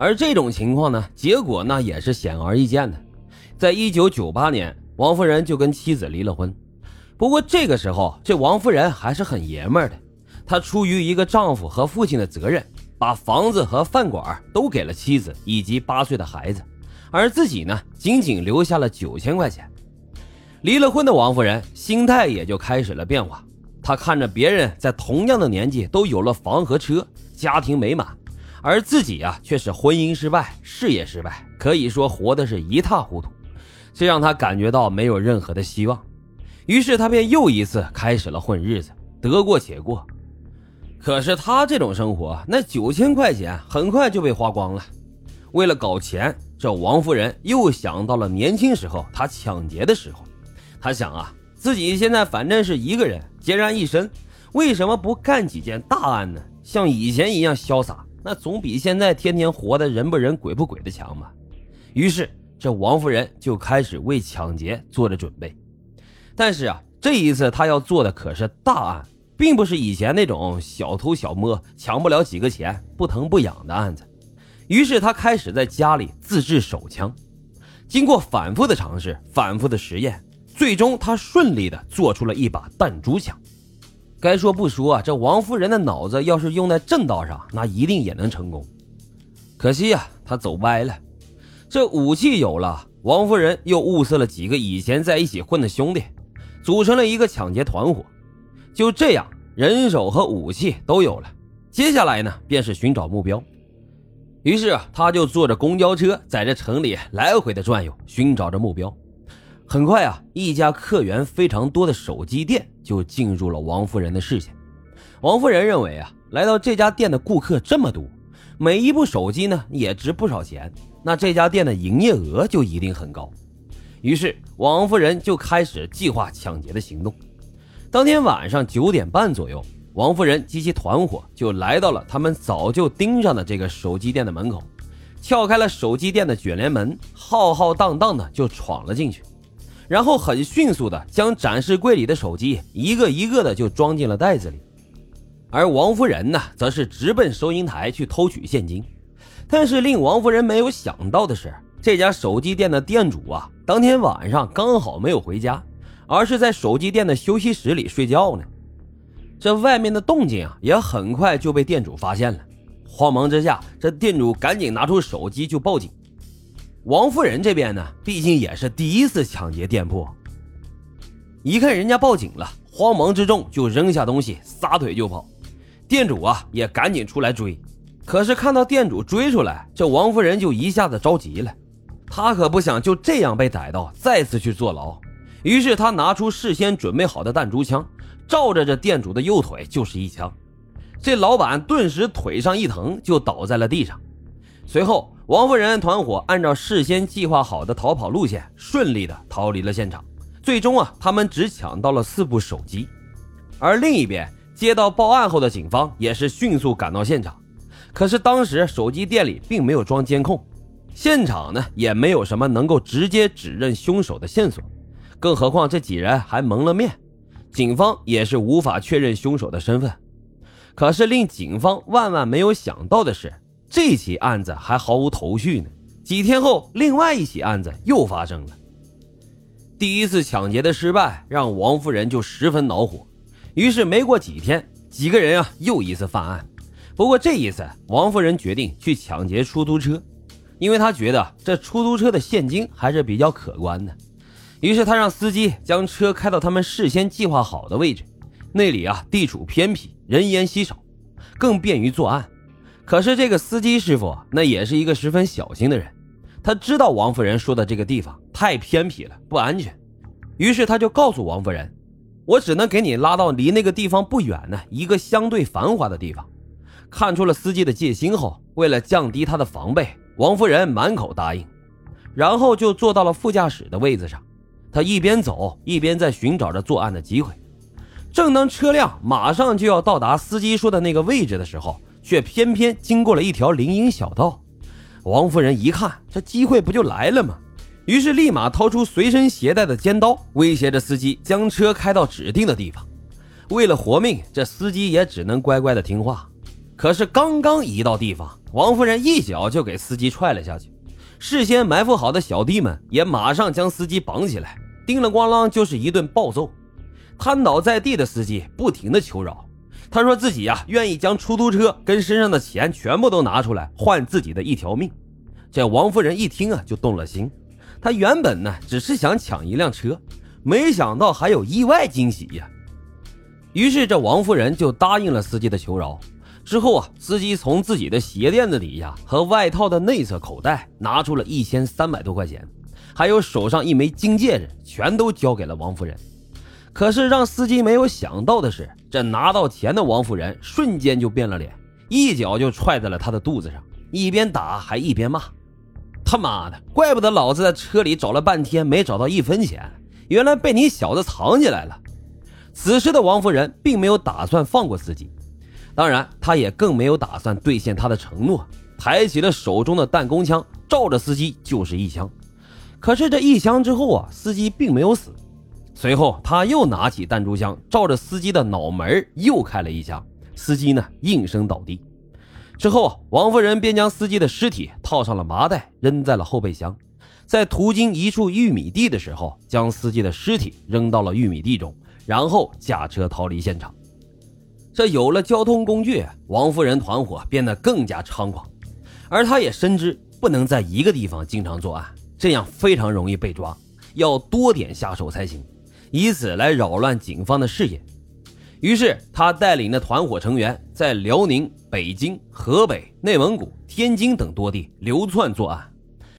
而这种情况呢，结果那也是显而易见的。在一九九八年，王夫人就跟妻子离了婚。不过这个时候，这王夫人还是很爷们儿的。她出于一个丈夫和父亲的责任，把房子和饭馆都给了妻子以及八岁的孩子，而自己呢，仅仅留下了九千块钱。离了婚的王夫人心态也就开始了变化。她看着别人在同样的年纪都有了房和车，家庭美满，而自己啊却是婚姻失败、事业失败，可以说活的是一塌糊涂，这让他感觉到没有任何的希望。于是他便又一次开始了混日子，得过且过。可是他这种生活，那九千块钱很快就被花光了。为了搞钱，这王夫人又想到了年轻时候她抢劫的时候。她想啊，自己现在反正是一个人，孑然一身，为什么不干几件大案呢？像以前一样潇洒，那总比现在天天活的人不人鬼不鬼的强吧。于是，这王夫人就开始为抢劫做着准备。但是啊，这一次她要做的可是大案，并不是以前那种小偷小摸抢不了几个钱不疼不痒的案子。于是她开始在家里自制手枪，经过反复的尝试、反复的实验。最终，他顺利的做出了一把弹珠枪。该说不说啊，这王夫人的脑子要是用在正道上，那一定也能成功。可惜呀，他走歪了。这武器有了，王夫人又物色了几个以前在一起混的兄弟，组成了一个抢劫团伙。就这样，人手和武器都有了。接下来呢，便是寻找目标。于是啊，他就坐着公交车在这城里来回的转悠，寻找着目标。很快啊，一家客源非常多的手机店就进入了王夫人的视线。王夫人认为啊，来到这家店的顾客这么多，每一部手机呢也值不少钱，那这家店的营业额就一定很高。于是，王夫人就开始计划抢劫的行动。当天晚上九点半左右，王夫人及其团伙就来到了他们早就盯上的这个手机店的门口，撬开了手机店的卷帘门，浩浩荡荡的就闯了进去。然后很迅速的将展示柜里的手机一个一个的就装进了袋子里，而王夫人呢，则是直奔收银台去偷取现金。但是令王夫人没有想到的是，这家手机店的店主啊，当天晚上刚好没有回家，而是在手机店的休息室里睡觉呢。这外面的动静啊，也很快就被店主发现了。慌忙之下，这店主赶紧拿出手机就报警。王夫人这边呢，毕竟也是第一次抢劫店铺，一看人家报警了，慌忙之中就扔下东西，撒腿就跑。店主啊，也赶紧出来追。可是看到店主追出来，这王夫人就一下子着急了，她可不想就这样被逮到，再次去坐牢。于是她拿出事先准备好的弹珠枪，照着这店主的右腿就是一枪。这老板顿时腿上一疼，就倒在了地上。随后。王夫人团伙按照事先计划好的逃跑路线，顺利的逃离了现场。最终啊，他们只抢到了四部手机。而另一边，接到报案后的警方也是迅速赶到现场。可是当时手机店里并没有装监控，现场呢也没有什么能够直接指认凶手的线索。更何况这几人还蒙了面，警方也是无法确认凶手的身份。可是令警方万万没有想到的是。这起案子还毫无头绪呢。几天后，另外一起案子又发生了。第一次抢劫的失败让王夫人就十分恼火，于是没过几天，几个人啊又一次犯案。不过这一次，王夫人决定去抢劫出租车，因为她觉得这出租车的现金还是比较可观的。于是她让司机将车开到他们事先计划好的位置，那里啊地处偏僻，人烟稀少，更便于作案。可是这个司机师傅那也是一个十分小心的人，他知道王夫人说的这个地方太偏僻了，不安全，于是他就告诉王夫人：“我只能给你拉到离那个地方不远的一个相对繁华的地方。”看出了司机的戒心后，为了降低他的防备，王夫人满口答应，然后就坐到了副驾驶的位子上。他一边走一边在寻找着作案的机会。正当车辆马上就要到达司机说的那个位置的时候，却偏偏经过了一条林荫小道，王夫人一看，这机会不就来了吗？于是立马掏出随身携带的尖刀，威胁着司机将车开到指定的地方。为了活命，这司机也只能乖乖的听话。可是刚刚一到地方，王夫人一脚就给司机踹了下去。事先埋伏好的小弟们也马上将司机绑起来，叮了咣啷就是一顿暴揍。瘫倒在地的司机不停的求饶，他说自己呀愿意将出租车跟身上的钱全部都拿出来换自己的一条命。这王夫人一听啊就动了心，她原本呢只是想抢一辆车，没想到还有意外惊喜呀。于是这王夫人就答应了司机的求饶。之后啊，司机从自己的鞋垫子底下和外套的内侧口袋拿出了一千三百多块钱，还有手上一枚金戒指，全都交给了王夫人。可是让司机没有想到的是，这拿到钱的王夫人瞬间就变了脸，一脚就踹在了他的肚子上，一边打还一边骂：“他妈的，怪不得老子在车里找了半天没找到一分钱，原来被你小子藏起来了。”此时的王夫人并没有打算放过司机。当然，他也更没有打算兑现他的承诺，抬起了手中的弹弓枪，照着司机就是一枪。可是这一枪之后啊，司机并没有死。随后他又拿起弹珠枪，照着司机的脑门又开了一枪，司机呢应声倒地。之后，王夫人便将司机的尸体套上了麻袋，扔在了后备箱。在途经一处玉米地的时候，将司机的尸体扔到了玉米地中，然后驾车逃离现场。这有了交通工具，王夫人团伙变得更加猖狂，而她也深知不能在一个地方经常作案，这样非常容易被抓，要多点下手才行，以此来扰乱警方的视野。于是，他带领的团伙成员在辽宁、北京、河北、内蒙古、天津等多地流窜作案，